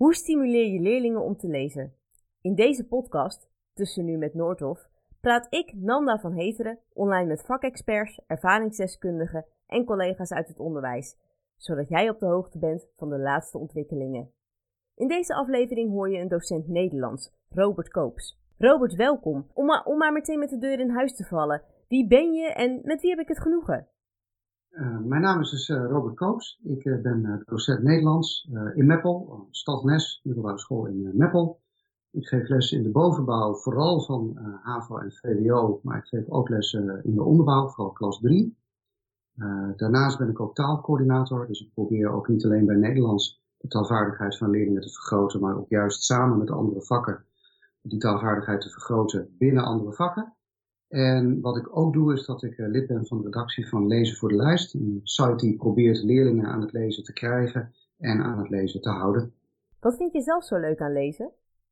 Hoe stimuleer je leerlingen om te lezen? In deze podcast, Tussen Nu met Noordhof, praat ik, Nanda van Heteren, online met vakexperts, ervaringsdeskundigen en collega's uit het onderwijs, zodat jij op de hoogte bent van de laatste ontwikkelingen. In deze aflevering hoor je een docent Nederlands, Robert Koops. Robert, welkom. Om maar, om maar meteen met de deur in huis te vallen. Wie ben je en met wie heb ik het genoegen? Uh, mijn naam is dus uh, Robert Koops. Ik uh, ben docent Nederlands in Meppel, Stad Nes, middelbare school in Meppel. Ik geef les in de bovenbouw, vooral van HAVO en VWO, maar ik geef ook les in de onderbouw, vooral klas 3. daarnaast ben ik ook taalcoördinator, dus ik probeer ook niet alleen bij Nederlands de taalvaardigheid van leerlingen te vergroten, maar ook juist samen met andere vakken die taalvaardigheid te vergroten binnen andere vakken. En wat ik ook doe is dat ik lid ben van de redactie van Lezen voor de Lijst. Een site die probeert leerlingen aan het lezen te krijgen en aan het lezen te houden. Wat vind je zelf zo leuk aan lezen?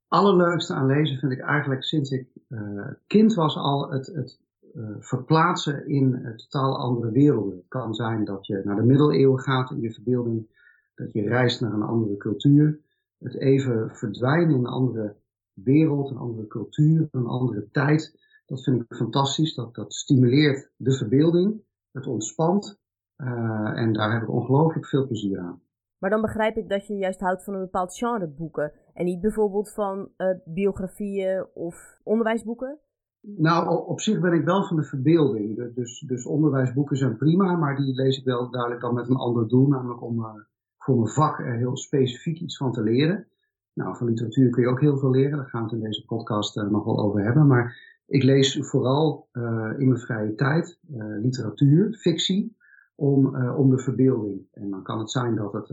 Allerleukste aan lezen vind ik eigenlijk sinds ik uh, kind was al het, het uh, verplaatsen in totaal andere werelden. Het kan zijn dat je naar de middeleeuwen gaat in je verbeelding, dat je reist naar een andere cultuur, het even verdwijnen in een andere wereld, een andere cultuur, een andere tijd. Dat vind ik fantastisch. Dat, dat stimuleert de verbeelding, het ontspant. Uh, en daar heb ik ongelooflijk veel plezier aan. Maar dan begrijp ik dat je juist houdt van een bepaald genre boeken. En niet bijvoorbeeld van uh, biografieën of onderwijsboeken? Nou, op zich ben ik wel van de verbeelding. Dus, dus onderwijsboeken zijn prima, maar die lees ik wel duidelijk dan met een ander doel. Namelijk om uh, voor mijn vak er heel specifiek iets van te leren. Nou, van literatuur kun je ook heel veel leren. Daar gaan we het in deze podcast uh, nog wel over hebben. Maar ik lees vooral uh, in mijn vrije tijd uh, literatuur, fictie, om, uh, om de verbeelding. En dan kan het zijn dat het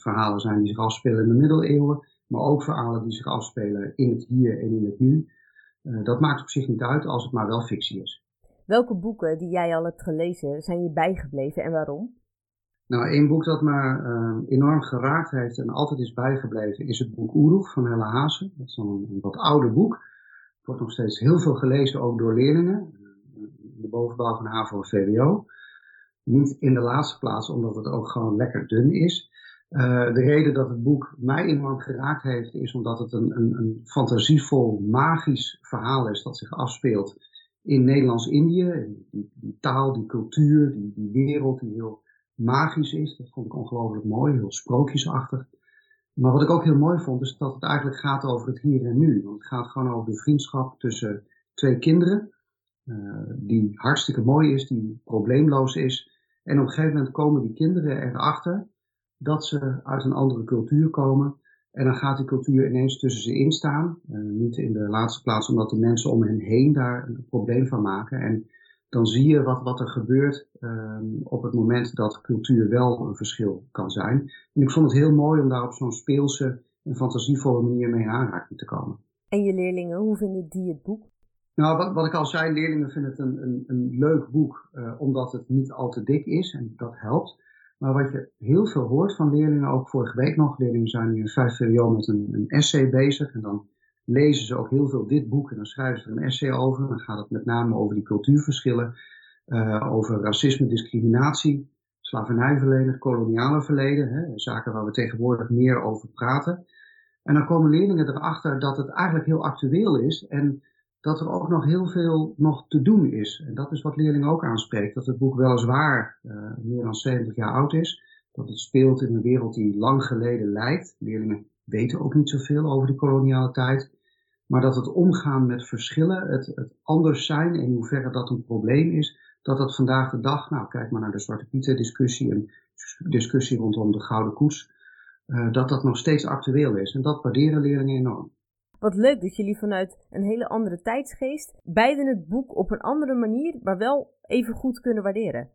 verhalen zijn die zich afspelen in de middeleeuwen, maar ook verhalen die zich afspelen in het hier en in het nu. dat maakt op zich niet uit als het maar wel fictie is. Welke boeken die jij al hebt gelezen zijn je bijgebleven en waarom? Nou, één boek dat me enorm geraakt heeft en altijd is bijgebleven is het boek Oeroeg van Helle Haase. Dat is een, een wat ouder boek wordt nog steeds heel veel gelezen, ook door leerlingen. De bovenbouw van HAVO en VWO. Niet in de laatste plaats, omdat het ook gewoon lekker dun is. Uh, de reden dat het boek mij enorm geraakt heeft, is omdat het een, een, een fantasievol, magisch verhaal is dat zich afspeelt in Nederlands-Indië. Die, die, taal, die cultuur, die, die wereld die heel magisch is. Dat vond ik ongelooflijk mooi, heel sprookjesachtig. Maar wat ik ook heel mooi vond, is dat het eigenlijk gaat over het hier en nu. Want het gaat gewoon over de vriendschap tussen twee kinderen, uh, die hartstikke mooi is, die probleemloos is. En op een gegeven moment komen die kinderen erachter dat ze uit een andere cultuur komen. En dan gaat die cultuur ineens tussen ze instaan. Uh, niet in de laatste plaats omdat de mensen om hen heen daar een probleem van maken. En dan zie je wat, wat er gebeurt um, op het moment dat cultuur wel een verschil kan zijn. En ik vond het heel mooi om daar op zo'n speelse en fantasievolle manier mee in aanraking te komen. En je leerlingen, hoe vinden die het boek? Nou, wat, wat ik al zei, leerlingen vinden het een, een, een leuk boek, uh, omdat het niet al te dik is en dat helpt. Maar wat je heel veel hoort van leerlingen, ook vorige week nog, leerlingen zijn nu in 5 VWO met een, een essay bezig en dan lezen ze ook heel veel dit boek en dan schrijven ze er een essay over. Dan gaat het met name over die cultuurverschillen, uh, over racisme, discriminatie, slavernijverleden, koloniale verleden, hè, zaken waar we tegenwoordig meer over praten. En dan komen leerlingen erachter dat het eigenlijk heel actueel is en dat er ook nog heel veel nog te doen is. En dat is wat leerlingen ook aanspreekt, dat het boek weliswaar uh, meer dan 70 jaar oud is, dat het speelt in een wereld die lang geleden lijkt. Leerlingen weten ook niet zoveel over de koloniale tijd. Maar dat het omgaan met verschillen, het, het anders zijn, in hoeverre dat een probleem is, dat dat vandaag de dag, nou kijk maar naar de Zwarte Pieten discussie en discussie rondom de Gouden Koets, uh, dat dat nog steeds actueel is. En dat waarderen leerlingen enorm. Wat leuk dat jullie vanuit een hele andere tijdsgeest beiden het boek op een andere manier, maar wel even goed kunnen waarderen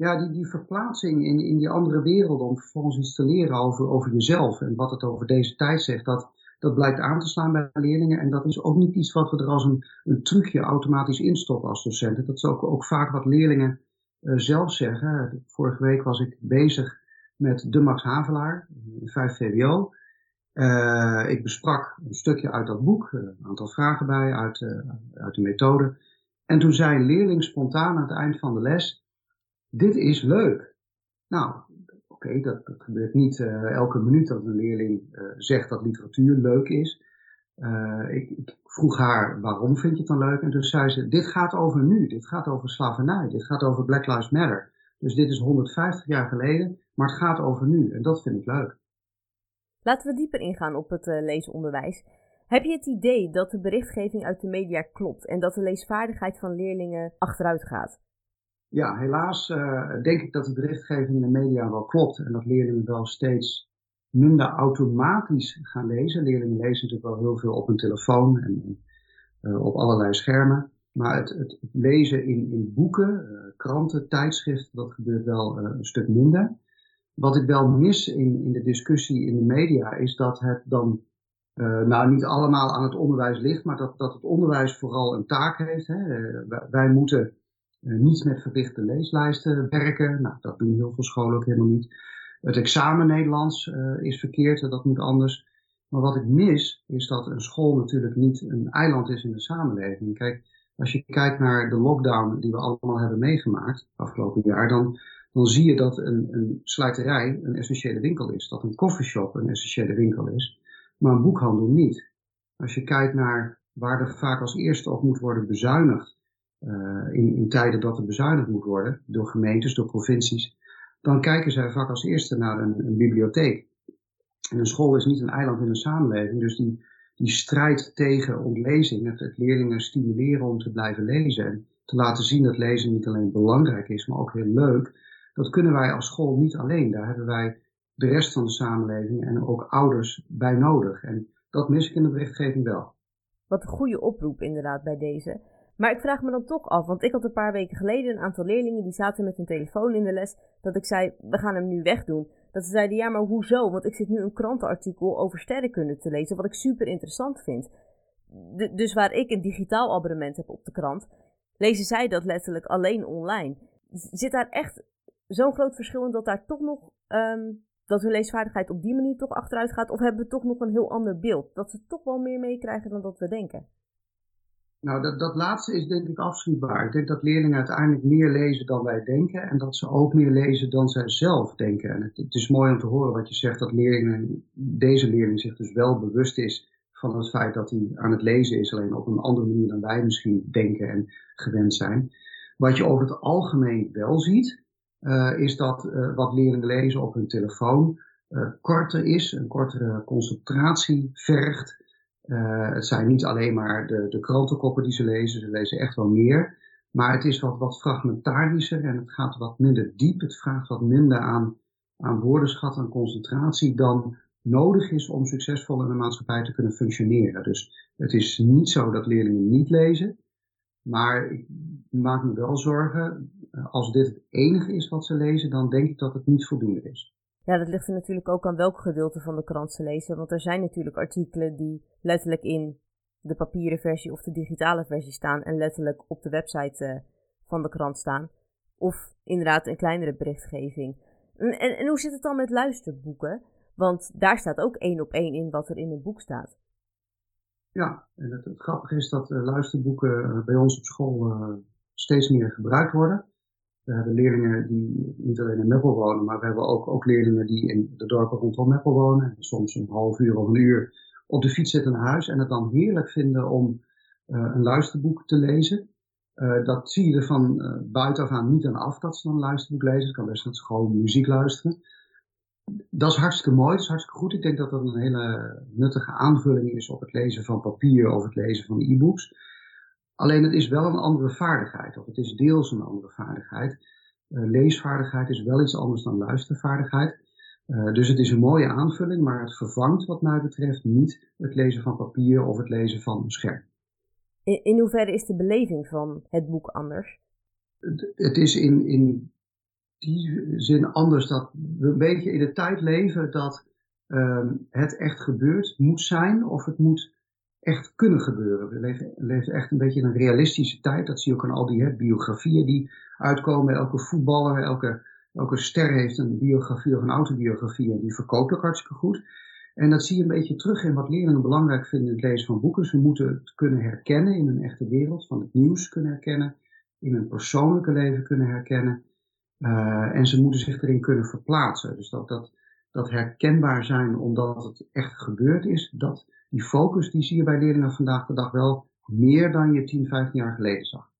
ja, die, die verplaatsing in, in die andere wereld om vervolgens iets te leren over, over jezelf en wat het over deze tijd zegt, dat, dat blijkt aan te slaan bij leerlingen. En dat is ook niet iets wat we er als een, een trucje automatisch instoppen als docenten. Dat is ook, ook vaak wat leerlingen uh, zelf zeggen. Vorige week was ik bezig met de Max Havelaar, in 5 VWO. Uh, ik besprak een stukje uit dat boek, een aantal vragen bij uit, uit de methode. En toen zei een leerling spontaan aan het eind van de les, dit is leuk. Nou, Oké, dat, dat, gebeurt niet elke minuut dat een leerling zegt dat literatuur leuk is. Ik, ik, vroeg haar, waarom vind je het dan leuk? En toen zei ze, dit gaat over nu, dit gaat over slavernij, dit gaat over Black Lives Matter. Dus dit is 150 jaar geleden, maar het gaat over nu en dat vind ik leuk. Laten we dieper ingaan op het leesonderwijs. Heb je het idee dat de berichtgeving uit de media klopt en dat de leesvaardigheid van leerlingen achteruit gaat? Ja, helaas uh, denk ik dat de berichtgeving in de media wel klopt en dat leerlingen wel steeds minder automatisch gaan lezen. Leerlingen lezen natuurlijk wel heel veel op hun telefoon en uh, op allerlei schermen. Maar het, het, lezen in, in boeken, kranten, tijdschriften, dat gebeurt wel een stuk minder. Wat ik wel mis in, in de discussie in de media is dat het dan nou niet allemaal aan het onderwijs ligt, maar dat, dat het onderwijs vooral een taak heeft. Hè. Wij, moeten uh, niet met verplichte leeslijsten werken. Nou, dat doen heel veel scholen ook helemaal niet. Het examen Nederlands is verkeerd, dat moet anders. Maar wat ik mis, is dat een school natuurlijk niet een eiland is in de samenleving. Kijk, als je kijkt naar de lockdown die we allemaal hebben meegemaakt afgelopen jaar, dan dan zie je dat een, een een essentiële winkel is. Dat een coffeeshop een essentiële winkel is, maar een boekhandel niet. Als je kijkt naar waar er vaak als eerste op moet worden bezuinigd, in, in tijden dat er bezuinigd moet worden, door gemeentes, door provincies, dan kijken zij vaak als eerste naar een, bibliotheek. En een school is niet een eiland in een samenleving, dus die, die strijd tegen ontlezing, het, het leerlingen stimuleren om te blijven lezen en te laten zien dat lezen niet alleen belangrijk is, maar ook heel leuk, dat kunnen wij als school niet alleen. Daar hebben wij de rest van de samenleving en ook ouders bij nodig. En dat mis ik in de berichtgeving wel. Wat een goede oproep inderdaad bij deze. Maar ik vraag me dan toch af, want ik had een paar weken geleden een aantal leerlingen die zaten met hun telefoon in de les, dat ik zei, we gaan hem nu wegdoen. Dat ze zeiden, ja maar hoezo? Want ik zit nu een krantenartikel over sterrenkunde te lezen, wat ik super interessant vind. dus waar ik een digitaal abonnement heb op de krant, lezen zij dat letterlijk alleen online. Zit daar echt zo'n groot verschil in dat daar toch nog, um, dat hun leesvaardigheid op die manier toch achteruit gaat? Of hebben we toch nog een heel ander beeld? Dat ze toch wel meer meekrijgen dan dat we denken? Nou, dat, dat laatste is denk ik afschuwbaar. Ik denk dat leerlingen uiteindelijk meer lezen dan wij denken en dat ze ook meer lezen dan zij zelf denken. En het, is mooi om te horen wat je zegt, dat leerlingen, deze leerling zich dus wel bewust is van het feit dat hij aan het lezen is, alleen op een andere manier dan wij misschien denken en gewend zijn. Wat je over het algemeen wel ziet, uh, is dat uh, wat leerlingen lezen op hun telefoon uh, korter is, een kortere concentratie vergt. Het zijn niet alleen maar de, de krantenkoppen die ze lezen, ze lezen echt wel meer. Maar het is wat, wat fragmentarischer en het gaat wat minder diep. Het vraagt wat minder aan, aan woordenschat en concentratie dan nodig is om succesvol in de maatschappij te kunnen functioneren. Dus het is niet zo dat leerlingen niet lezen. Maar ik maak me wel zorgen, eh, als dit het enige is wat ze lezen, dan denk ik dat het niet voldoende is. Ja, dat ligt er natuurlijk ook aan welk gedeelte van de krant ze lezen. Want er zijn natuurlijk artikelen die letterlijk in de papieren versie of de digitale versie staan en letterlijk op de website uh, van de krant staan. Of inderdaad een kleinere berichtgeving. En, en, hoe zit het dan met luisterboeken? Want daar staat ook één op één in wat er in het boek staat. Ja, en het, grappige is dat uh, luisterboeken uh, bij ons op school steeds meer gebruikt worden. We hebben leerlingen die niet alleen in Meppel wonen, maar we hebben ook, ook leerlingen die in de dorpen rondom Meppel wonen. En soms een half uur of een uur op de fiets zitten naar huis en het dan heerlijk vinden om een luisterboek te lezen. dat zie je er van buitenaf aan niet aan af dat ze dan een luisterboek lezen. Het kan best ze gewoon muziek luisteren dat is hartstikke mooi, dat is hartstikke goed. Ik denk dat dat een hele nuttige aanvulling is op het lezen van papier of het lezen van e-books. Alleen het is wel een andere vaardigheid, of het is deels een andere vaardigheid. Uh, leesvaardigheid is wel iets anders dan luistervaardigheid. Uh, dus het is een mooie aanvulling, maar het vervangt wat mij betreft niet het lezen van papier of het lezen van een scherm. In, in hoeverre is de beleving van het boek anders? Het, het is in, in die zin anders dat we een beetje in de tijd leven dat um, het echt gebeurd moet zijn of het moet echt kunnen gebeuren. We leven, echt een beetje in een realistische tijd. Dat zie je ook aan al die hè, biografieën die uitkomen. Elke voetballer, elke, elke ster heeft een biografie of een autobiografie en die verkoopt ook hartstikke goed. En dat zie je een beetje terug in wat leerlingen belangrijk vinden in het lezen van boeken. Ze moeten het kunnen herkennen in een echte wereld, van het nieuws kunnen herkennen, in hun persoonlijke leven kunnen herkennen. en ze moeten zich erin kunnen verplaatsen. Dus dat, dat, dat herkenbaar zijn omdat het echt gebeurd is, dat, die focus die zie je bij leerlingen vandaag de dag wel meer dan je 10, 15 jaar geleden zag.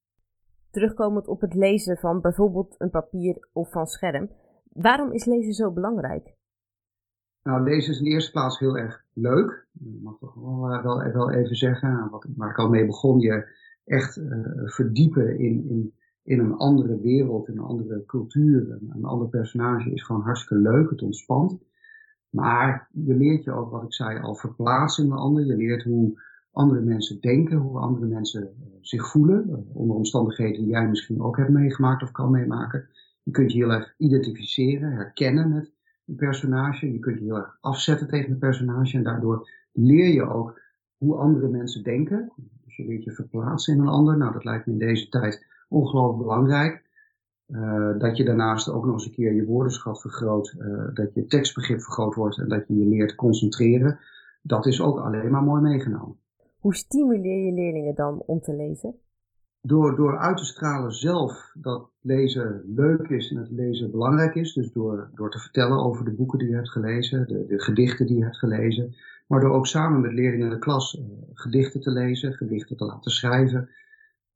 Terugkomend op het lezen van bijvoorbeeld een papier of van scherm, waarom is lezen zo belangrijk? Nou, lezen is in de eerste plaats heel erg leuk. Dat mag toch wel, uh, wel, wel, even zeggen. Wat, waar ik al mee begon, je echt uh, verdiepen in, in, in een andere wereld, in een andere cultuur, een, een ander personage is gewoon hartstikke leuk. Het ontspant. Maar je leert je ook, wat ik zei, al verplaatsen in een ander. Je leert hoe andere mensen denken, hoe andere mensen uh, zich voelen. onder omstandigheden die jij misschien ook hebt meegemaakt of kan meemaken. Je kunt je heel erg identificeren, herkennen met een personage. Je kunt je heel erg afzetten tegen een personage en daardoor leer je ook hoe andere mensen denken. Dus je leert je verplaatsen in een ander. Nou, dat lijkt me in deze tijd ongelooflijk belangrijk. Uh, dat je daarnaast ook nog eens een keer je woordenschat vergroot, uh, dat je tekstbegrip vergroot wordt en dat je je leert concentreren. Dat is ook alleen maar mooi meegenomen. Hoe stimuleer je leerlingen dan om te lezen? door, door uit te stralen zelf dat lezen leuk is en het lezen belangrijk is. Dus door, door te vertellen over de boeken die je hebt gelezen, de, de gedichten die je hebt gelezen. Maar door ook samen met leerlingen in de klas uh, gedichten te lezen, gedichten te laten schrijven,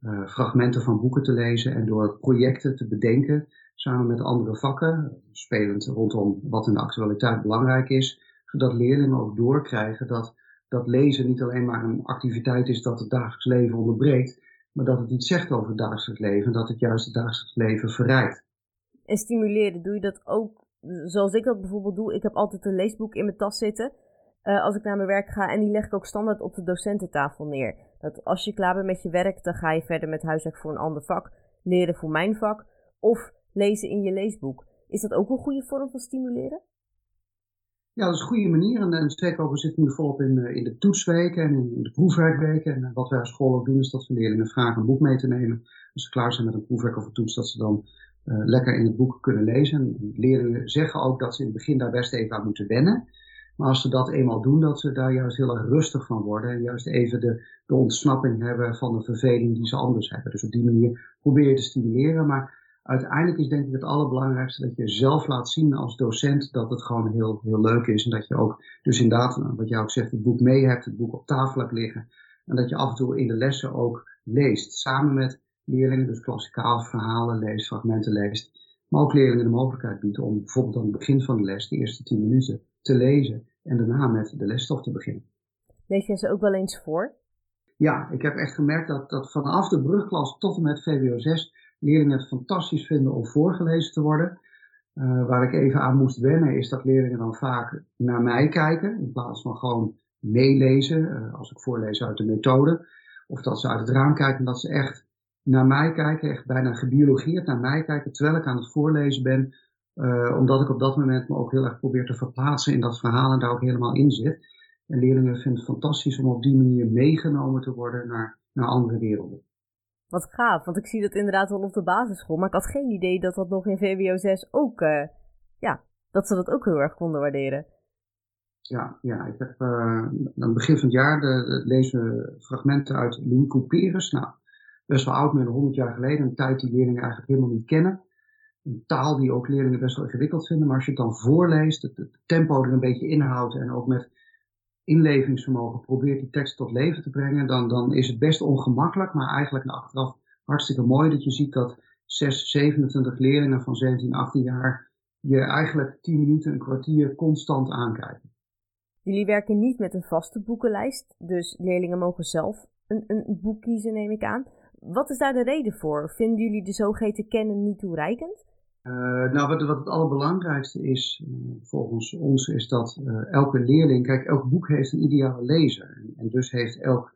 uh, fragmenten van boeken te lezen en door projecten te bedenken samen met andere vakken, spelend rondom wat in de actualiteit belangrijk is, zodat leerlingen ook doorkrijgen dat, dat lezen niet alleen maar een activiteit is dat het dagelijks leven onderbreekt, maar dat het iets zegt over het dagelijks leven, dat het juist het dagelijks leven verrijkt. En stimuleren, doe je dat ook zoals ik dat bijvoorbeeld doe? Ik heb altijd een leesboek in mijn tas zitten uh, als ik naar mijn werk ga en die leg ik ook standaard op de docententafel neer. Dat als je klaar bent met je werk, dan ga je verder met huiswerk voor een ander vak, leren voor mijn vak of lezen in je leesboek. Is dat ook een goede vorm van stimuleren? Ja, dat is een goede manier. En, en zeker ook, we zitten nu volop in, uh, in de toetsweken en in de proefwerkweken. En uh, wat wij als school ook doen, is dat we leerlingen vragen een boek mee te nemen. Als ze klaar zijn met een proefwerk of een toets, dat ze dan uh, lekker in het boek kunnen lezen. En leerlingen zeggen ook dat ze in het begin daar best even aan moeten wennen. Maar als ze dat eenmaal doen, dat ze daar juist heel erg rustig van worden. En juist even de, de ontsnapping hebben van de verveling die ze anders hebben. Dus op die manier probeer je te stimuleren. Maar uiteindelijk is denk ik het allerbelangrijkste dat je zelf laat zien als docent dat het gewoon heel, heel leuk is. En dat je ook, dus inderdaad, wat jij ook zegt, het boek mee hebt, het boek op tafel hebt liggen. En dat je af en toe in de lessen ook leest. Samen met leerlingen, dus klassikaal verhalen leest, fragmenten leest. Maar ook leerlingen de mogelijkheid biedt om bijvoorbeeld aan het begin van de les, de eerste tien minuten, te lezen. En daarna met de lesstof te beginnen. Lees jij ze ook wel eens voor? Ja, ik heb echt gemerkt dat, dat vanaf de brugklas tot en met VWO 6 leerlingen het fantastisch vinden om voorgelezen te worden. Uh, waar ik even aan moest wennen is dat leerlingen dan vaak naar mij kijken in plaats van gewoon meelezen uh, als ik voorlees uit de methode. Of dat ze uit het raam kijken en dat ze echt naar mij kijken, echt bijna gebiologeerd naar mij kijken terwijl ik aan het voorlezen ben. Uh, omdat ik op dat moment me ook heel erg probeer te verplaatsen in dat verhaal en daar ook helemaal in zit. En leerlingen vinden het fantastisch om op die manier meegenomen te worden naar, naar andere werelden. Wat gaaf, want ik zie dat inderdaad wel op de basisschool. Maar ik had geen idee dat dat nog in VWO 6 ook, uh, ja, dat ze dat ook heel erg konden waarderen. Ja, ja ik heb uh, aan het begin van het jaar de, de, lezen fragmenten uit Louis Couperus. Nou, best wel oud, meer dan 100 jaar geleden. Een tijd die leerlingen eigenlijk helemaal niet kennen. Een taal die ook leerlingen best wel ingewikkeld vinden. Maar als je het dan voorleest, het, tempo er een beetje inhoudt en ook met inlevingsvermogen probeert die tekst tot leven te brengen, dan, dan is het best ongemakkelijk, maar eigenlijk achteraf hartstikke mooi dat je ziet dat 6, 27 leerlingen van 17, 18 jaar je eigenlijk 10 minuten, een kwartier constant aankijken. Jullie werken niet met een vaste boekenlijst, dus leerlingen mogen zelf een, een boek kiezen, neem ik aan. Wat is daar de reden voor? Vinden jullie de zogeheten kennen niet toereikend? Uh, nou, wat, het allerbelangrijkste is, uh, volgens ons, is dat uh, elke leerling, kijk, elk boek heeft een ideale lezer. En, en dus heeft elk,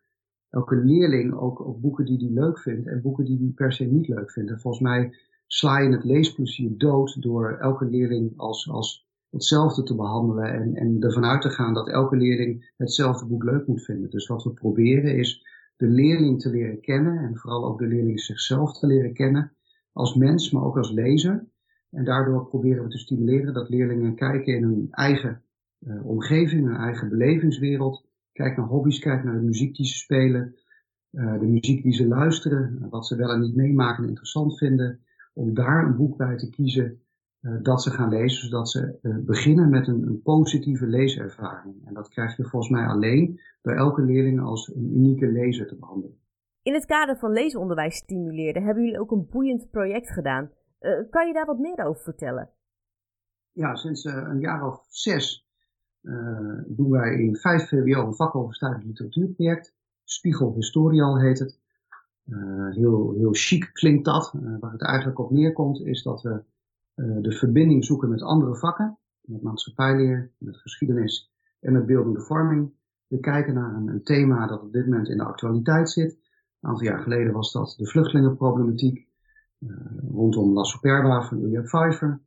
elke leerling ook, ook boeken die hij leuk vindt en boeken die hij per se niet leuk vindt. En volgens mij sla je het leesplezier dood door elke leerling als, als hetzelfde te behandelen en, en ervan uit te gaan dat elke leerling hetzelfde boek leuk moet vinden. Dus wat we proberen is de leerling te leren kennen en vooral ook de leerling zichzelf te leren kennen als mens, maar ook als lezer. En daardoor proberen we te stimuleren dat leerlingen kijken in hun eigen uh, omgeving, hun eigen belevingswereld. Kijk naar hobby's, kijk naar de muziek die ze spelen, uh, de muziek die ze luisteren, wat ze wel en niet meemaken en interessant vinden. om daar een boek bij te kiezen dat ze gaan lezen, zodat ze beginnen met een, een, positieve leeservaring. En dat krijg je volgens mij alleen door elke leerling als een unieke lezer te behandelen. In het kader van leesonderwijs stimuleren hebben jullie ook een boeiend project gedaan. Uh, kan je daar wat meer over vertellen? Ja, sinds een jaar of zes doen wij in 5 VWO een vakoverstijgend literatuurproject. Spiegel Historial heet het. heel, heel chic klinkt dat. waar het eigenlijk op neerkomt is dat we de verbinding zoeken met andere vakken, met maatschappijleer, met geschiedenis en met beeldende vorming. We kijken naar een, een, thema dat op dit moment in de actualiteit zit. Een aantal jaar geleden was dat de vluchtelingenproblematiek rondom La Superba van Ilja Pfeiffer.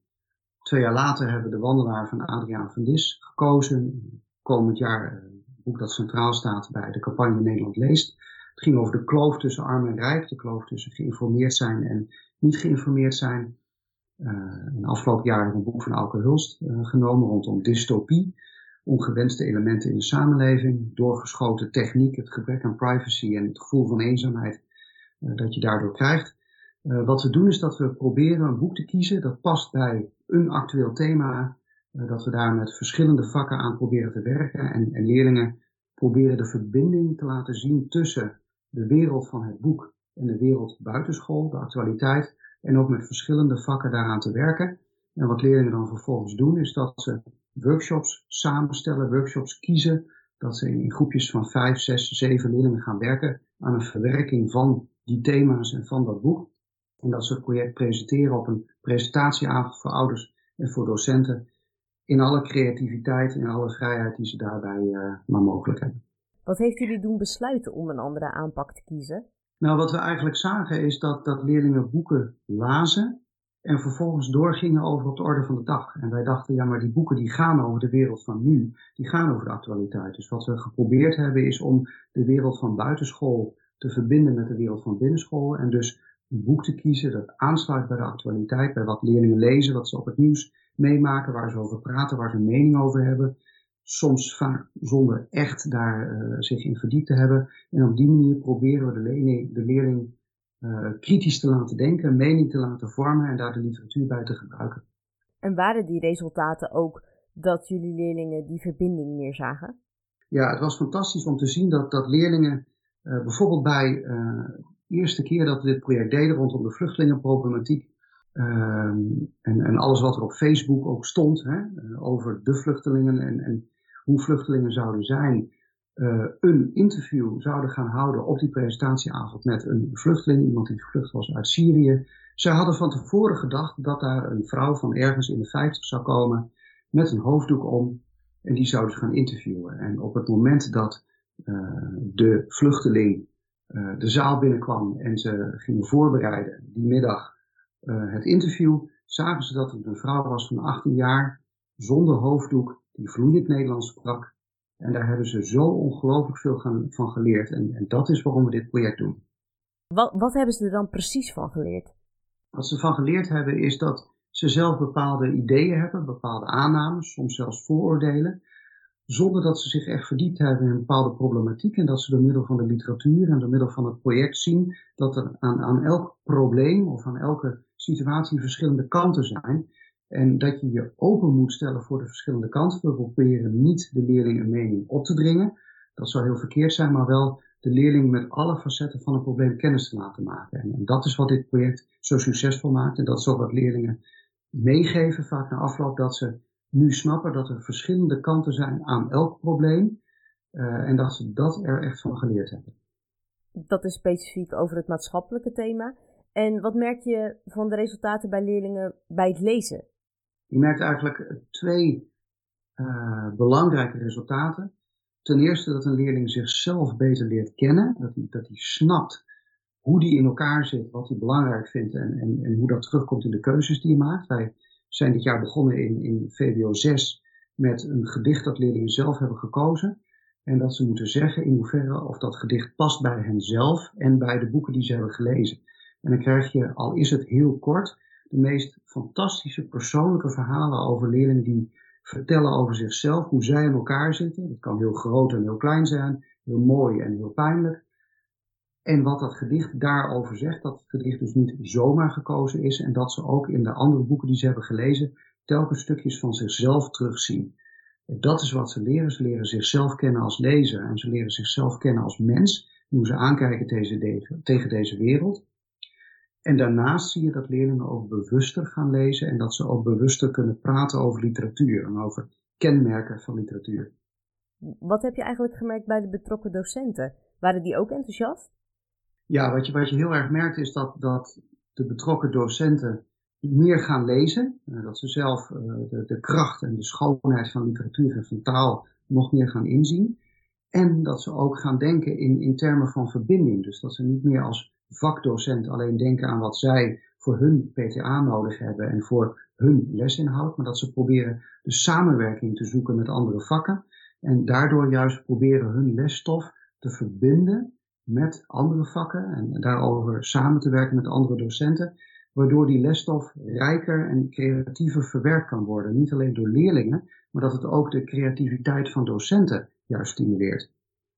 Twee jaar later hebben we de wandelaar van Adriaan van Dis gekozen. Komend jaar een boek dat centraal staat bij de campagne Nederland leest. Het ging over de kloof tussen arm en rijk, de kloof tussen geïnformeerd zijn en niet geïnformeerd zijn. In de afgelopen jaren hebben we een boek van Alke Hulst genomen rondom dystopie. Ongewenste elementen in de samenleving, doorgeschoten techniek, het gebrek aan privacy en het gevoel van eenzaamheid dat je daardoor krijgt. Wat we doen is dat we proberen een boek te kiezen dat past bij een actueel thema. dat we daar met verschillende vakken aan proberen te werken en, en leerlingen proberen de verbinding te laten zien tussen de wereld van het boek en de wereld buitenschool, de actualiteit en ook met verschillende vakken daaraan te werken. En wat leerlingen dan vervolgens doen, is dat ze workshops samenstellen, workshops kiezen, dat ze in groepjes van vijf, zes, zeven leerlingen gaan werken aan een verwerking van die thema's en van dat boek. En dat ze het project presenteren op een presentatieavond voor ouders en voor docenten in alle creativiteit en alle vrijheid die ze daarbij uh, maar mogelijk hebben. Wat heeft jullie doen besluiten om een andere aanpak te kiezen? Nou, wat we eigenlijk zagen is dat, dat leerlingen boeken lazen en vervolgens doorgingen over op de orde van de dag. En wij dachten, ja, maar die boeken die gaan over de wereld van nu, die gaan over de actualiteit. Dus wat we geprobeerd hebben is om de wereld van buitenschool te verbinden met de wereld van binnenschool. En dus een boek te kiezen dat aansluit bij de actualiteit, bij wat leerlingen lezen, wat ze op het nieuws meemaken, waar ze over praten, waar ze een mening over hebben soms vaak zonder echt daar uh, zich in verdiept te hebben. En op die manier proberen we de leerling, de leerling uh, kritisch te laten denken, een mening te laten vormen en daar de literatuur bij te gebruiken. En waren die resultaten ook dat jullie leerlingen die verbinding meer zagen? Ja, het was fantastisch om te zien dat, dat leerlingen uh, bijvoorbeeld bij eerste keer dat we dit project deden rondom de vluchtelingenproblematiek, ehm, en, en, alles wat er op Facebook ook stond hè, over de vluchtelingen en, en hoe vluchtelingen zouden zijn, uh, een interview zouden gaan houden op die presentatieavond met een vluchteling, iemand die gevlucht was uit Syrië. Zij hadden van tevoren gedacht dat daar een vrouw van ergens in de 50 zou komen met een hoofddoek om en die zouden ze gaan interviewen. En op het moment dat uh, de vluchteling uh, de zaal binnenkwam en ze gingen voorbereiden die middag het interview, zagen ze dat het een vrouw was van 18 jaar zonder hoofddoek die vloeiend Nederlands sprak. En daar hebben ze zo ongelooflijk veel van geleerd. En, en, dat is waarom we dit project doen. Wat, wat hebben ze er dan precies van geleerd? Wat ze van geleerd hebben is dat ze zelf bepaalde ideeën hebben, bepaalde aannames, soms zelfs vooroordelen, zonder dat ze zich echt verdiept hebben in een bepaalde problematiek en dat ze door middel van de literatuur en door middel van het project zien dat er aan, aan elk probleem of aan elke situatie verschillende kanten zijn en dat je je open moet stellen voor de verschillende kanten. We proberen niet de leerling een mening op te dringen. Dat zou heel verkeerd zijn, maar wel de leerling met alle facetten van een probleem kennis te laten maken. En, dat is wat dit project zo succesvol maakt. En dat is ook wat leerlingen meegeven, vaak na afloop, dat ze nu snappen dat er verschillende kanten zijn aan elk probleem. Uh, en dat ze dat er echt van geleerd hebben. Dat is specifiek over het maatschappelijke thema. En wat merk je van de resultaten bij leerlingen bij het lezen? Je merkt eigenlijk twee uh, belangrijke resultaten. Ten eerste dat een leerling zichzelf beter leert kennen, dat hij, dat hij snapt hoe die in elkaar zit, wat hij belangrijk vindt en, en, en hoe dat terugkomt in de keuzes die hij maakt. Zijn dit jaar begonnen in, in VWO 6 met een gedicht dat leerlingen zelf hebben gekozen. En dat ze moeten zeggen in hoeverre of dat gedicht past bij henzelf en bij de boeken die ze hebben gelezen. En dan krijg je, al is het heel kort, de meest fantastische persoonlijke verhalen over leerlingen die vertellen over zichzelf, hoe zij in elkaar zitten. Dat kan heel groot en heel klein zijn, heel mooi en heel pijnlijk. En wat dat gedicht daarover zegt, dat het gedicht dus niet zomaar gekozen is en dat ze ook in de andere boeken die ze hebben gelezen telkens stukjes van zichzelf terugzien. En dat is wat ze leren. Ze leren zichzelf kennen als lezer en ze leren zichzelf kennen als mens, hoe ze aankijken tegen deze wereld. En daarnaast zie je dat leerlingen ook bewuster gaan lezen en dat ze ook bewuster kunnen praten over literatuur en over kenmerken van literatuur. Wat heb je eigenlijk gemerkt bij de betrokken docenten? Waren die ook enthousiast? Ja, wat je, wat je heel erg merkt is dat, dat de betrokken docenten meer gaan lezen. Eh, dat ze zelf uh, de, de kracht en de schoonheid van literatuur en van taal nog meer gaan inzien. En dat ze ook gaan denken in, in termen van verbinding. Dus dat ze niet meer als vakdocent alleen denken aan wat zij voor hun PTA nodig hebben en voor hun lesinhoud, maar dat ze proberen de samenwerking te zoeken met andere vakken en daardoor juist proberen hun lesstof te verbinden met andere vakken en daarover samen te werken met andere docenten, waardoor die lesstof rijker en creatiever verwerkt kan worden. Niet alleen door leerlingen, maar dat het ook de creativiteit van docenten juist stimuleert.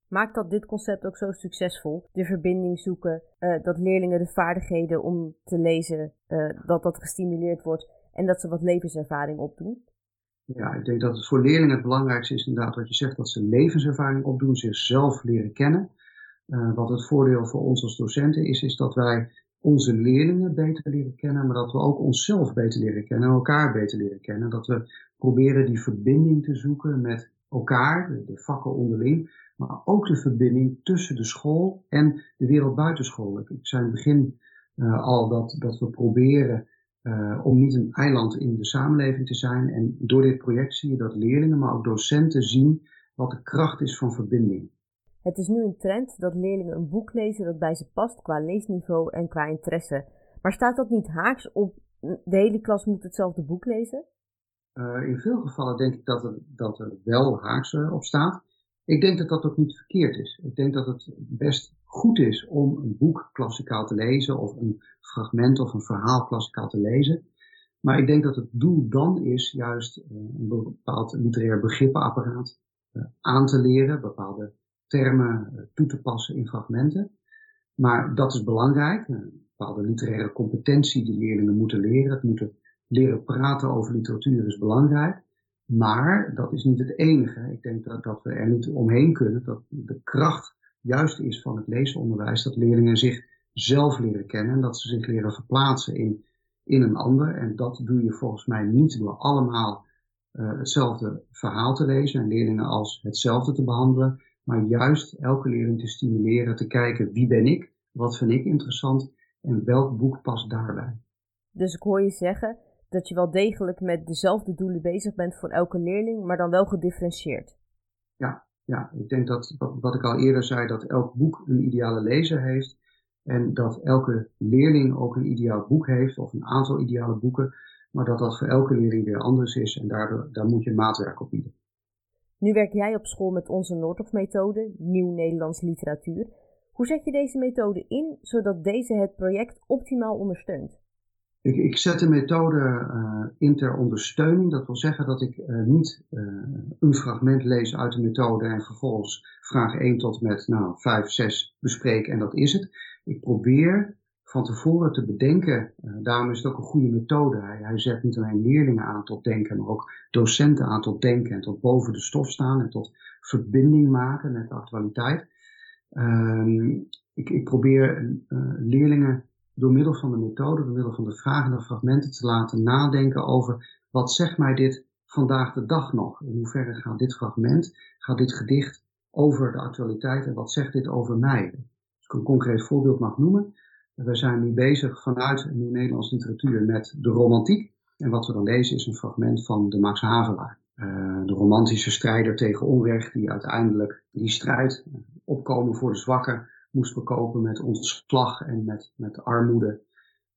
Maakt dat dit concept ook zo succesvol? De verbinding zoeken, uh, dat leerlingen de vaardigheden om te lezen, uh, dat dat gestimuleerd wordt en dat ze wat levenservaring opdoen? Ja, ik denk dat het voor leerlingen het belangrijkste is inderdaad wat je zegt, dat ze levenservaring opdoen, zichzelf leren kennen. Uh, wat het voordeel voor ons als docenten is, is dat wij onze leerlingen beter leren kennen, maar dat we ook onszelf beter leren kennen en elkaar beter leren kennen. Dat we proberen die verbinding te zoeken met elkaar, de vakken onderling, maar ook de verbinding tussen de school en de wereld buitenschool. Ik zei in het begin uh, al dat, dat we proberen uh, om niet een eiland in de samenleving te zijn. En door dit project zie je dat leerlingen, maar ook docenten zien wat de kracht is van verbinding. Het is nu een trend dat leerlingen een boek lezen dat bij ze past qua leesniveau en qua interesse. Maar staat dat niet haaks op de hele klas moet hetzelfde boek lezen? Uh, in veel gevallen denk ik dat er, dat wel haaks op staat. Ik denk dat dat ook niet verkeerd is. Ik denk dat het best goed is om een boek klassikaal te lezen of een fragment of een verhaal klassikaal te lezen. Maar ik denk dat het doel dan is juist eh, een bepaald literair begrippenapparaat eh, aan te leren, bepaalde termen eh, toe te passen in fragmenten. Maar dat is belangrijk, een bepaalde literaire competentie die leerlingen moeten leren. Het moeten leren praten over literatuur is belangrijk. Maar dat is niet het enige. Ik denk dat, dat we er niet omheen kunnen. Dat de kracht juist is van het leesonderwijs dat leerlingen zich zelf leren kennen. En dat ze zich leren verplaatsen in, in een ander. En dat doe je volgens mij niet door allemaal uh, hetzelfde verhaal te lezen en leerlingen als hetzelfde te behandelen. Maar juist elke leerling te stimuleren te kijken wie ben ik, wat vind ik interessant en welk boek past daarbij. Dus ik hoor je zeggen, dat je wel degelijk met dezelfde doelen bezig bent voor elke leerling, maar dan wel gedifferentieerd. Ja, ja ik denk dat wat ik al eerder zei, dat elk boek een ideale lezer heeft. En dat elke leerling ook een ideaal boek heeft, of een aantal ideale boeken. Maar dat dat voor elke leerling weer anders is en daardoor, daar moet je maatwerk op bieden. Nu werk jij op school met onze Noordhof-methode, Nieuw Nederlands Literatuur. Hoe zet je deze methode in, zodat deze het project optimaal ondersteunt? Ik, ik zet de methode uh, in ter ondersteuning. Dat wil zeggen dat ik uh, niet uh, een fragment lees uit de methode en vervolgens vraag 1 tot met nou, 5, 6 bespreek en dat is het. Ik probeer van tevoren te bedenken, daarom is het ook een goede methode. Hij, zet niet alleen leerlingen aan tot denken, maar ook docenten aan tot denken en tot boven de stof staan en tot verbinding maken met de actualiteit. Ehm, ik, ik probeer leerlingen door middel van de methode, door middel van de vragende fragmenten te laten nadenken over wat zegt mij dit vandaag de dag nog? In hoeverre gaat dit fragment, gaat dit gedicht over de actualiteit en wat zegt dit over mij? Als ik een concreet voorbeeld mag noemen. We zijn nu bezig vanuit Nieuw Nederlands literatuur met de romantiek. En wat we dan lezen is een fragment van de Max Havelaar. Uh, de romantische strijder tegen onrecht die uiteindelijk die strijd opkomen voor de zwakken moest bekopen met ontslag en met, met armoede.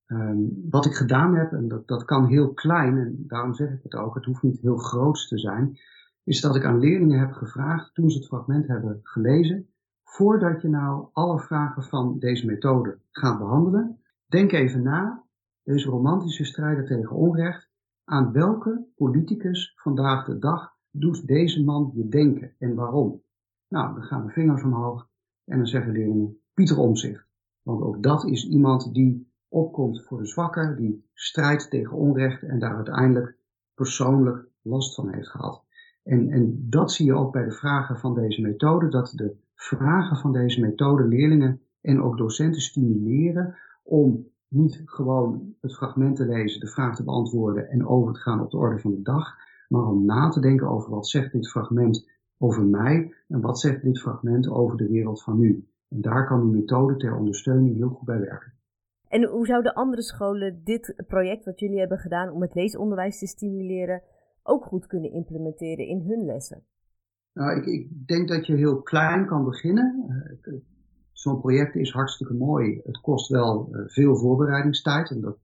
Um, wat ik gedaan heb, en dat, dat kan heel klein, en daarom zeg ik het ook, het hoeft niet heel groot te zijn, is dat ik aan leerlingen heb gevraagd, toen ze het fragment hebben gelezen, voordat je nou alle vragen van deze methode gaat behandelen, denk even na, deze romantische strijder tegen onrecht, aan welke politicus vandaag de dag doet deze man je denken en waarom? Nou, dan gaan de vingers omhoog en dan zeggen leerlingen Pieter Omzicht. Want ook dat is iemand die opkomt voor de zwakker, die strijdt tegen onrecht en daar uiteindelijk persoonlijk last van heeft gehad. En, en dat zie je ook bij de vragen van deze methode, dat de vragen van deze methode leerlingen en ook docenten stimuleren om niet gewoon het fragment te lezen, de vraag te beantwoorden en over te gaan op de orde van de dag, maar om na te denken over wat zegt dit fragment over mij en wat zegt dit fragment over de wereld van nu. En daar kan die methode ter ondersteuning heel goed bij werken. En hoe zouden andere scholen dit project wat jullie hebben gedaan om het leesonderwijs te stimuleren ook goed kunnen implementeren in hun lessen? Nou, ik, ik denk dat je heel klein kan beginnen. Uh, Zo'n project is hartstikke mooi. Het kost wel uh, veel voorbereidingstijd en dat,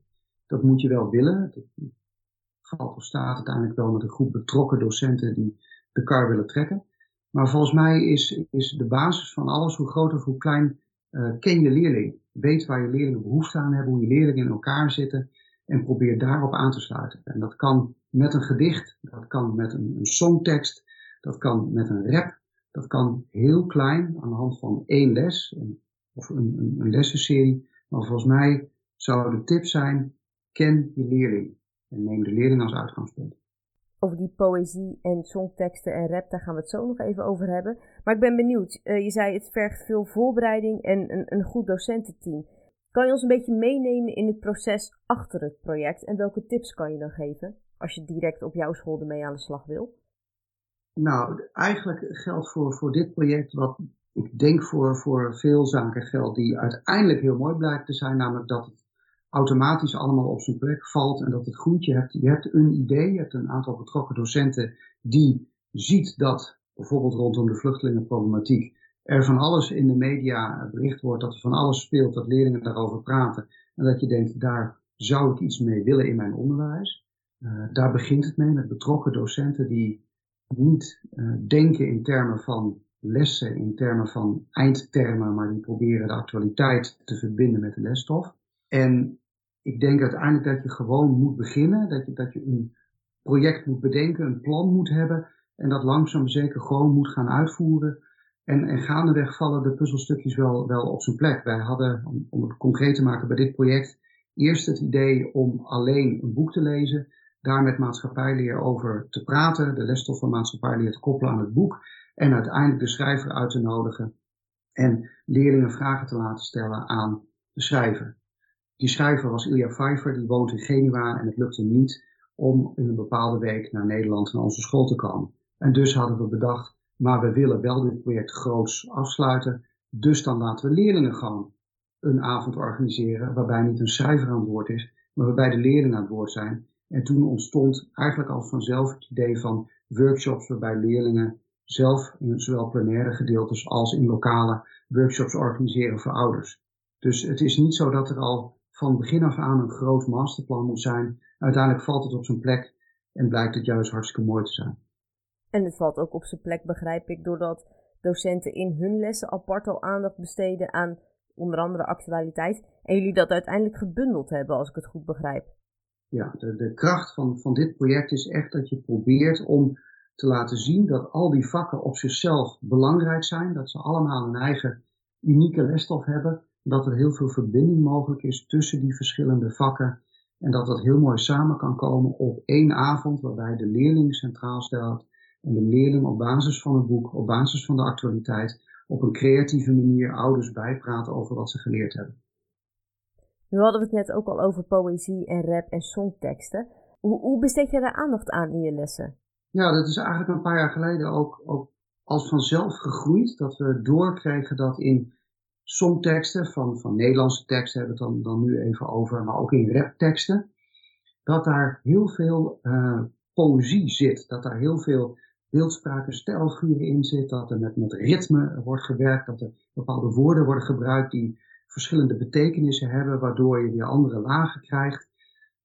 dat moet je wel willen. Het valt of staat uiteindelijk wel met een groep betrokken docenten die de kar willen trekken. Maar volgens mij is, is de basis van alles, hoe groot of hoe klein, ken je leerling. Weet waar je leerlingen behoefte aan hebben, hoe je leerlingen in elkaar zitten en probeer daarop aan te sluiten. En dat kan met een gedicht, dat kan met een, een songtekst, dat kan met een rap, dat kan heel klein aan de hand van één les of een, een, lessenserie. Maar volgens mij zou de tip zijn, ken je leerling en neem de leerling als uitgangspunt over die poëzie en songteksten en rap, daar gaan we het zo nog even over hebben. Maar ik ben benieuwd, uh, je zei het vergt veel voorbereiding en een, een goed docententeam. Kan je ons een beetje meenemen in het proces achter het project en welke tips kan je dan geven als je direct op jouw school ermee aan de slag wil? Nou, eigenlijk geldt voor, voor dit project wat ik denk voor, voor veel zaken geldt die uiteindelijk heel mooi blijkt te zijn, namelijk dat het automatisch allemaal op zijn plek valt en dat het goed, je hebt, je hebt een idee, je hebt een aantal betrokken docenten die ziet dat bijvoorbeeld rondom de vluchtelingenproblematiek er van alles in de media bericht wordt, dat er van alles speelt, dat leerlingen daarover praten en dat je denkt, daar zou ik iets mee willen in mijn onderwijs. Uh, daar begint het mee met betrokken docenten die niet uh, denken in termen van lessen, in termen van eindtermen, maar die proberen de actualiteit te verbinden met de lesstof. En ik denk uiteindelijk dat je gewoon moet beginnen, dat je, dat je een project moet bedenken, een plan moet hebben en dat langzaam zeker gewoon moet gaan uitvoeren. En, en gaandeweg vallen de puzzelstukjes wel, wel op zijn plek. Wij hadden, om het concreet te maken bij dit project, eerst het idee om alleen een boek te lezen, daar met maatschappijleer over te praten, de lesstof van maatschappijleer te koppelen aan het boek en uiteindelijk de schrijver uit te nodigen en leerlingen vragen te laten stellen aan de schrijver. Die schrijver was Ilja Pfeiffer, die woont in Genua en het lukte niet om in een bepaalde week naar Nederland naar onze school te komen. En dus hadden we bedacht, maar we willen wel dit project groots afsluiten, dus dan laten we leerlingen gewoon een avond organiseren waarbij niet een schrijver aan het woord is, maar waarbij de leerlingen aan het woord zijn. En toen ontstond eigenlijk al vanzelf het idee van workshops waarbij leerlingen zelf in zowel plenaire gedeeltes als in lokale workshops organiseren voor ouders. Dus het is niet zo dat er al van begin af aan een groot masterplan moet zijn. Uiteindelijk valt het op zijn plek en blijkt het juist hartstikke mooi te zijn. En het valt ook op zijn plek, begrijp ik, doordat docenten in hun lessen apart al aandacht besteden aan onder andere actualiteit. En jullie dat uiteindelijk gebundeld hebben, als ik het goed begrijp. Ja, de, kracht van, van dit project is echt dat je probeert om te laten zien dat al die vakken op zichzelf belangrijk zijn. Dat ze allemaal een eigen unieke lesstof hebben dat er heel veel verbinding mogelijk is tussen die verschillende vakken en dat dat heel mooi samen kan komen op één avond waarbij de leerling centraal stelt en de leerling op basis van het boek, op basis van de actualiteit, op een creatieve manier ouders bijpraten over wat ze geleerd hebben. Nu hadden we het net ook al over poëzie en rap en songteksten. Hoe, hoe besteed je daar aandacht aan in je lessen? Ja, dat is eigenlijk een paar jaar geleden ook, ook als vanzelf gegroeid. Dat we doorkregen dat in songteksten, van, van Nederlandse teksten hebben we het dan, dan nu even over, maar ook in rapteksten, dat daar heel veel uh, poëzie zit, dat daar heel veel beeldspraak en stijlfiguren in zit, dat er met, met ritme wordt gewerkt, dat er bepaalde woorden worden gebruikt die verschillende betekenissen hebben, waardoor je weer andere lagen krijgt.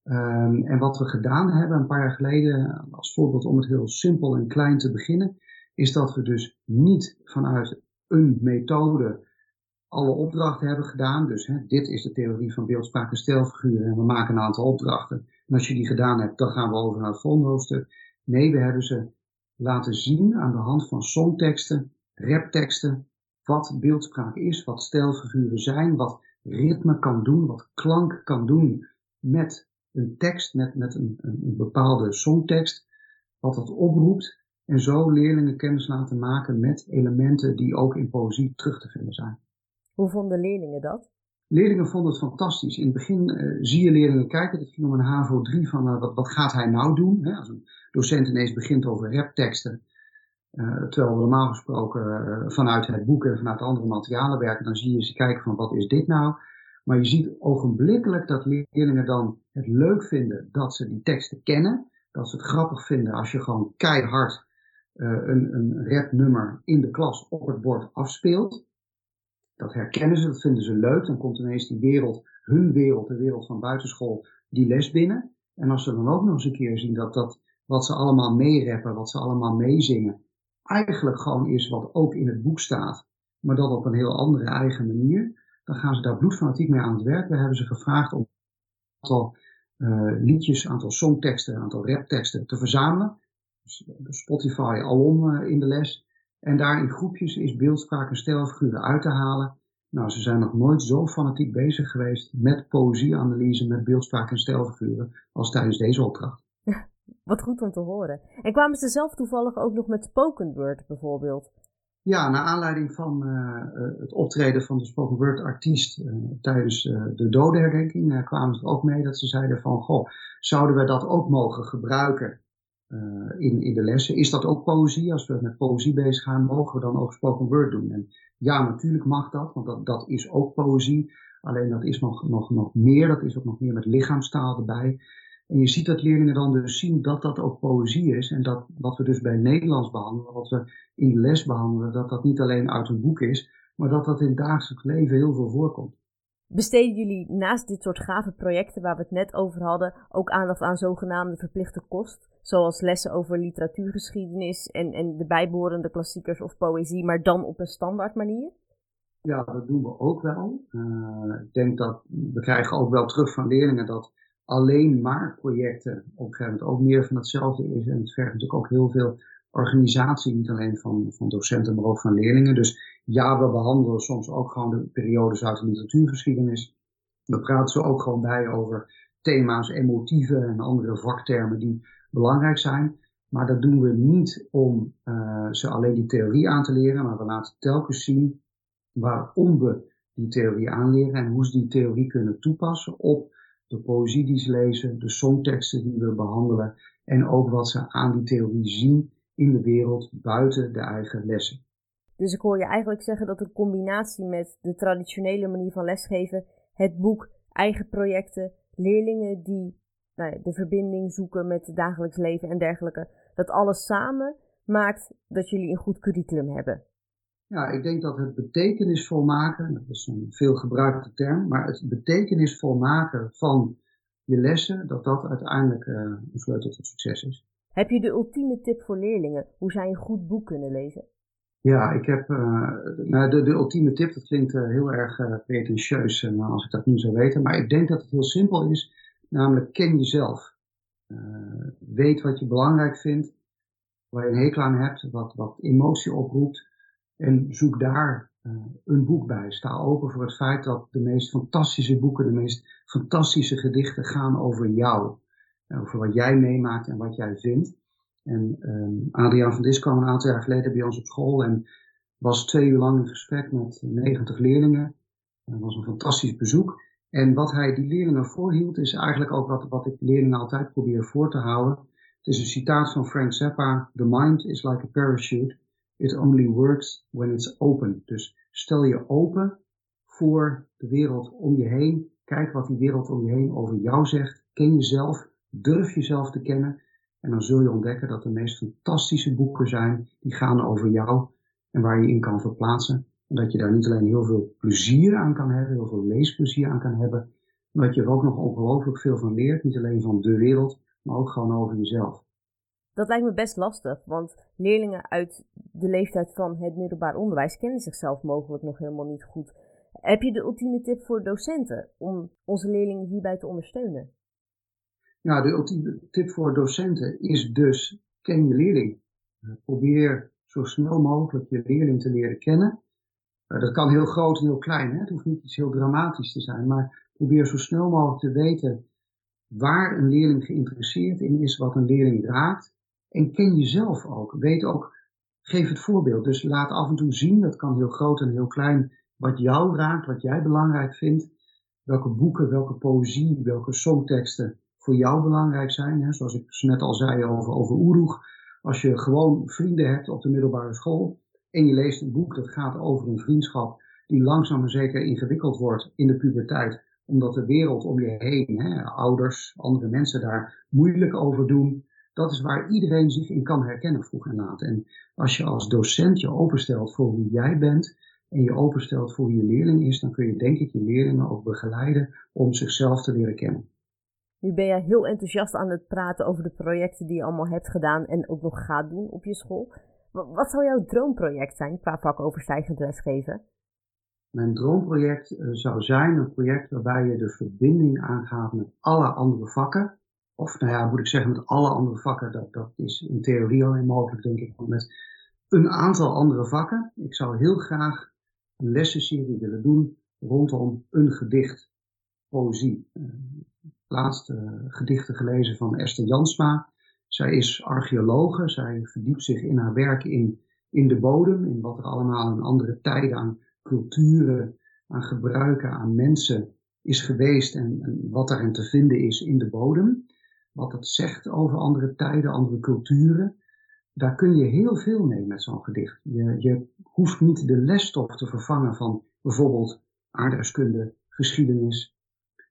Um, en wat we gedaan hebben een paar jaar geleden, als voorbeeld om het heel simpel en klein te beginnen, is dat we dus niet vanuit een methode alle opdrachten hebben gedaan. Dus hè, dit is de theorie van beeldspraak en stijlfiguren en we maken een aantal opdrachten. En als je die gedaan hebt, dan gaan we over naar het volgende hoofdstuk. Nee, we hebben ze laten zien aan de hand van songteksten, rapteksten, wat beeldspraak is, wat stijlfiguren zijn, wat ritme kan doen, wat klank kan doen met een tekst, met, met een, een bepaalde songtekst, wat dat oproept. En zo leerlingen kennis laten maken met elementen die ook in poëzie terug te vinden zijn. Hoe vonden leerlingen dat? Leerlingen vonden het fantastisch. In het begin uh, zie je leerlingen kijken, het ging om een HAVO 3 van uh, wat, wat gaat hij nou doen? Hè? Als een docent ineens begint over rapteksten, terwijl we normaal gesproken vanuit het boek en vanuit andere materialen werken, dan zie je ze kijken van wat is dit nou? Maar je ziet ogenblikkelijk dat leerlingen dan het leuk vinden dat ze die teksten kennen, dat ze het grappig vinden als je gewoon keihard een, een rapnummer in de klas op het bord afspeelt. Dat herkennen ze, dat vinden ze leuk. Dan komt ineens die wereld, hun wereld, de wereld van buitenschool, die les binnen. En als ze dan ook nog eens een keer zien dat, dat wat ze allemaal meereppen, wat ze allemaal meezingen, eigenlijk gewoon is wat ook in het boek staat, maar dat op een heel andere eigen manier, dan gaan ze daar bloedfanatiek mee aan het werk. We hebben ze gevraagd om een aantal uh, liedjes, een aantal songteksten, een aantal rapteksten te verzamelen. Dus Spotify alom uh, in de les. En daar in groepjes is beeldspraak en stijlfiguren uit te halen. Nou, ze zijn nog nooit zo fanatiek bezig geweest met poëzieanalyse, met beeldspraak en stijlfiguren, als tijdens deze opdracht. Wat goed om te horen. En kwamen ze zelf toevallig ook nog met spoken word bijvoorbeeld? Ja, naar aanleiding van uh, het optreden van de spoken word artiest uh, tijdens de dodenherdenking kwamen ze ook mee dat ze zeiden van, goh, zouden we dat ook mogen gebruiken in, in de lessen. Is dat ook poëzie? Als we met poëzie bezig gaan, mogen we dan ook spoken word doen? En ja, natuurlijk mag dat, want dat, dat is ook poëzie. Alleen dat is nog, nog, nog meer, dat is ook nog meer met lichaamstaal erbij. En je ziet dat leerlingen dan dus zien dat dat ook poëzie is. En dat wat we dus bij Nederlands behandelen, wat we in de les behandelen, dat dat niet alleen uit een boek is, maar dat dat in het dagelijks leven heel veel voorkomt. Besteden jullie naast dit soort gave projecten waar we het net over hadden ook aandacht aan zogenaamde verplichte kost? Zoals lessen over literatuurgeschiedenis en, en de bijbehorende klassiekers of poëzie, maar dan op een standaard manier? Ja, dat doen we ook wel. Uh, ik denk dat we krijgen ook wel terug van leerlingen dat alleen maar projecten op een gegeven moment ook meer van hetzelfde is. En het vergt natuurlijk ook heel veel organisatie, niet alleen van, van docenten, maar ook van leerlingen. Dus ja, we behandelen soms ook gewoon de periodes uit de literatuurgeschiedenis. We praten ze ook gewoon bij over thema's, emotieven en andere vaktermen die belangrijk zijn. Maar dat doen we niet om uh, ze alleen die theorie aan te leren, maar we laten telkens zien waarom we die theorie aanleren en hoe ze die theorie kunnen toepassen op de poëzie die ze lezen, de songteksten die we behandelen en ook wat ze aan die theorie zien in de wereld buiten de eigen lessen. Dus ik hoor je eigenlijk zeggen dat een combinatie met de traditionele manier van lesgeven, het boek, eigen projecten, leerlingen die nou de verbinding zoeken met het dagelijks leven en dergelijke, dat alles samen maakt dat jullie een goed curriculum hebben. Ja, ik denk dat het betekenisvol maken, dat is een veel gebruikte term, maar het betekenisvol maken van je lessen, dat dat uiteindelijk uh, een sleutel tot succes is. Heb je de ultieme tip voor leerlingen hoe zij een goed boek kunnen lezen? Ja, ik heb uh, nou, de, de ultieme tip, dat klinkt uh, heel erg pretentieus als ik dat nu zou weten, maar ik denk dat het heel simpel is, namelijk ken jezelf. weet wat je belangrijk vindt, waar je een hekel aan hebt, wat, wat emotie oproept en zoek daar een boek bij. Sta open voor het feit dat de meest fantastische boeken, de meest fantastische gedichten gaan over jou over wat jij meemaakt en wat jij vindt. En um, Adriaan van Dis kwam een aantal jaar geleden bij ons op school en was twee uur lang in gesprek met 90 leerlingen. Dat was een fantastisch bezoek. En wat hij die leerlingen voorhield is eigenlijk ook wat, wat ik leerlingen altijd probeer voor te houden. Het is een citaat van Frank Zappa. The mind is like a parachute. It only works when it's open. Dus stel je open voor de wereld om je heen. Kijk wat die wereld om je heen over jou zegt. Ken jezelf Durf jezelf te kennen en dan zul je ontdekken dat de meest fantastische boeken zijn die gaan over jou en waar je in kan verplaatsen. En dat je daar niet alleen heel veel plezier aan kan hebben, heel veel leesplezier aan kan hebben, maar dat je er ook nog ongelooflijk veel van leert. Niet alleen van de wereld, maar ook gewoon over jezelf. Dat lijkt me best lastig, want leerlingen uit de leeftijd van het middelbaar onderwijs kennen zichzelf mogelijk nog helemaal niet goed. Heb je de ultieme tip voor docenten om onze leerlingen hierbij te ondersteunen? Nou, de ultieme tip voor docenten is dus, ken je leerling. Eh, probeer zo snel mogelijk je leerling te leren kennen. dat kan heel groot en heel klein, hè? het hoeft niet iets heel dramatisch te zijn, maar probeer zo snel mogelijk te weten waar een leerling geïnteresseerd in is, wat een leerling raakt. En ken jezelf ook. Weet ook, geef het voorbeeld. Dus laat af en toe zien, dat kan heel groot en heel klein, wat jou raakt, wat jij belangrijk vindt. Welke boeken, welke poëzie, welke songteksten voor jou belangrijk zijn. Zoals ik net al zei over, over Oeroeg. Als je gewoon vrienden hebt op de middelbare school en je leest een boek dat gaat over een vriendschap die langzaam maar zeker ingewikkeld wordt in de puberteit, omdat de wereld om je heen, hè, ouders, andere mensen daar moeilijk over doen. Dat is waar iedereen zich in kan herkennen vroeg en laat. En als je als docent je openstelt voor hoe jij bent en je openstelt voor hoe je leerling is, dan kun je denk ik je leerlingen ook begeleiden om zichzelf te leren kennen. Nu ben jij heel enthousiast aan het praten over de projecten die je allemaal hebt gedaan en ook nog gaat doen op je school. Wat zou jouw droomproject zijn qua vakoverstijgend lesgeven? Mijn droomproject eh, zou zijn een project waarbij je de verbinding aangaat met alle andere vakken. Of nou ja, moet ik zeggen met alle andere vakken, dat, dat is in theorie alleen mogelijk denk ik, met een aantal andere vakken. Ik zou heel graag een lessenserie willen doen rondom een gedicht, poëzie. Uh, laatste uh, gedichten gelezen van Esther Jansma. Zij is archeologe, zij verdiept zich in haar werk in, in de bodem, in wat er allemaal in andere tijden aan culturen, aan gebruiken, aan mensen is geweest en, en wat daarin te vinden is in de bodem. Wat het zegt over andere tijden, andere culturen. Daar kun je heel veel mee met zo'n gedicht. Je, je hoeft niet de lesstof te vervangen van bijvoorbeeld aardrijkskunde, geschiedenis,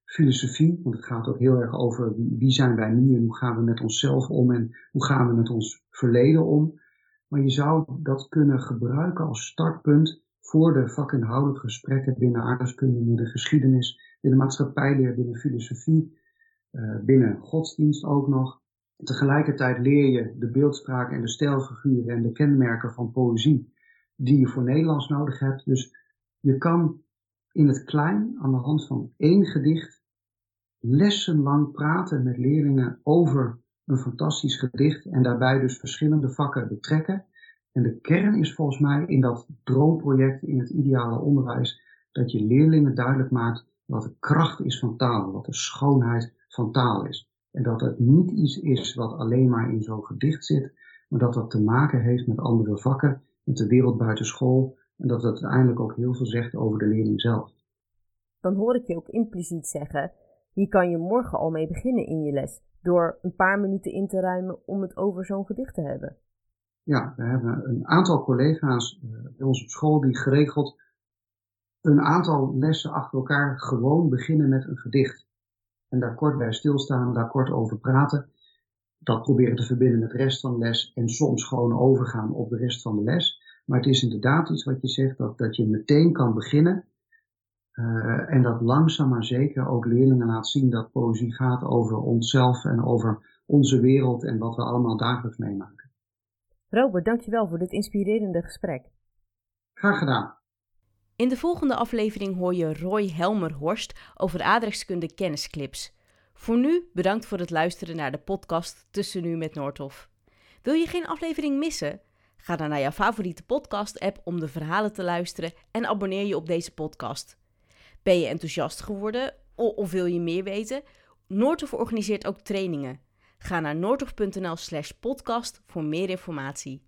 filosofie, want het gaat ook heel erg over wie, zijn wij nu en hoe gaan we met onszelf om en hoe gaan we met ons verleden om. Maar je zou dat kunnen gebruiken als startpunt voor de vakinhoudelijke gesprekken binnen aardrijkskunde, binnen geschiedenis, binnen maatschappijleer, binnen filosofie, binnen godsdienst ook nog. Tegelijkertijd leer je de beeldspraak en de stijlfiguren en de kenmerken van poëzie die je voor Nederlands nodig hebt. Dus je kan in het klein aan de hand van één gedicht lessenlang praten met leerlingen over een fantastisch gedicht en daarbij dus verschillende vakken betrekken en de kern is volgens mij in dat droomproject in het ideale onderwijs dat je leerlingen duidelijk maakt wat de kracht is van taal, wat de schoonheid van taal is. En dat het niet iets is wat alleen maar in zo'n gedicht zit, maar dat dat te maken heeft met andere vakken, met de wereld buiten school en dat het uiteindelijk ook heel veel zegt over de leerling zelf. Dan hoor ik je ook impliciet zeggen, hier kan je morgen al mee beginnen in je les, door een paar minuten in te ruimen om het over zo'n gedicht te hebben. Ja, we hebben een aantal collega's uh, bij ons op school die geregeld een aantal lessen achter elkaar gewoon beginnen met een gedicht. En daar kort bij stilstaan, daar kort over praten. Dat proberen te verbinden met de rest van de les en soms gewoon overgaan op de rest van de les. Maar het is inderdaad iets wat je zegt, dat, dat je meteen kan beginnen. Uh, en dat langzaam maar zeker ook leerlingen laat zien dat poëzie gaat over onszelf en over onze wereld en wat we allemaal dagelijks meemaken. Robert, dankjewel voor dit inspirerende gesprek. Graag gedaan. In de volgende aflevering hoor je Roy Helmerhorst over aardrijkskunde kennisclips. Voor nu bedankt voor het luisteren naar de podcast Tussen Nu met Noordhof. Wil je geen aflevering missen? Ga dan naar jouw favoriete podcast-app om de verhalen te luisteren en abonneer je op deze podcast. Ben je enthousiast geworden of wil je meer weten? Noordhof organiseert ook trainingen. Ga naar noordhof.nl slash podcast voor meer informatie.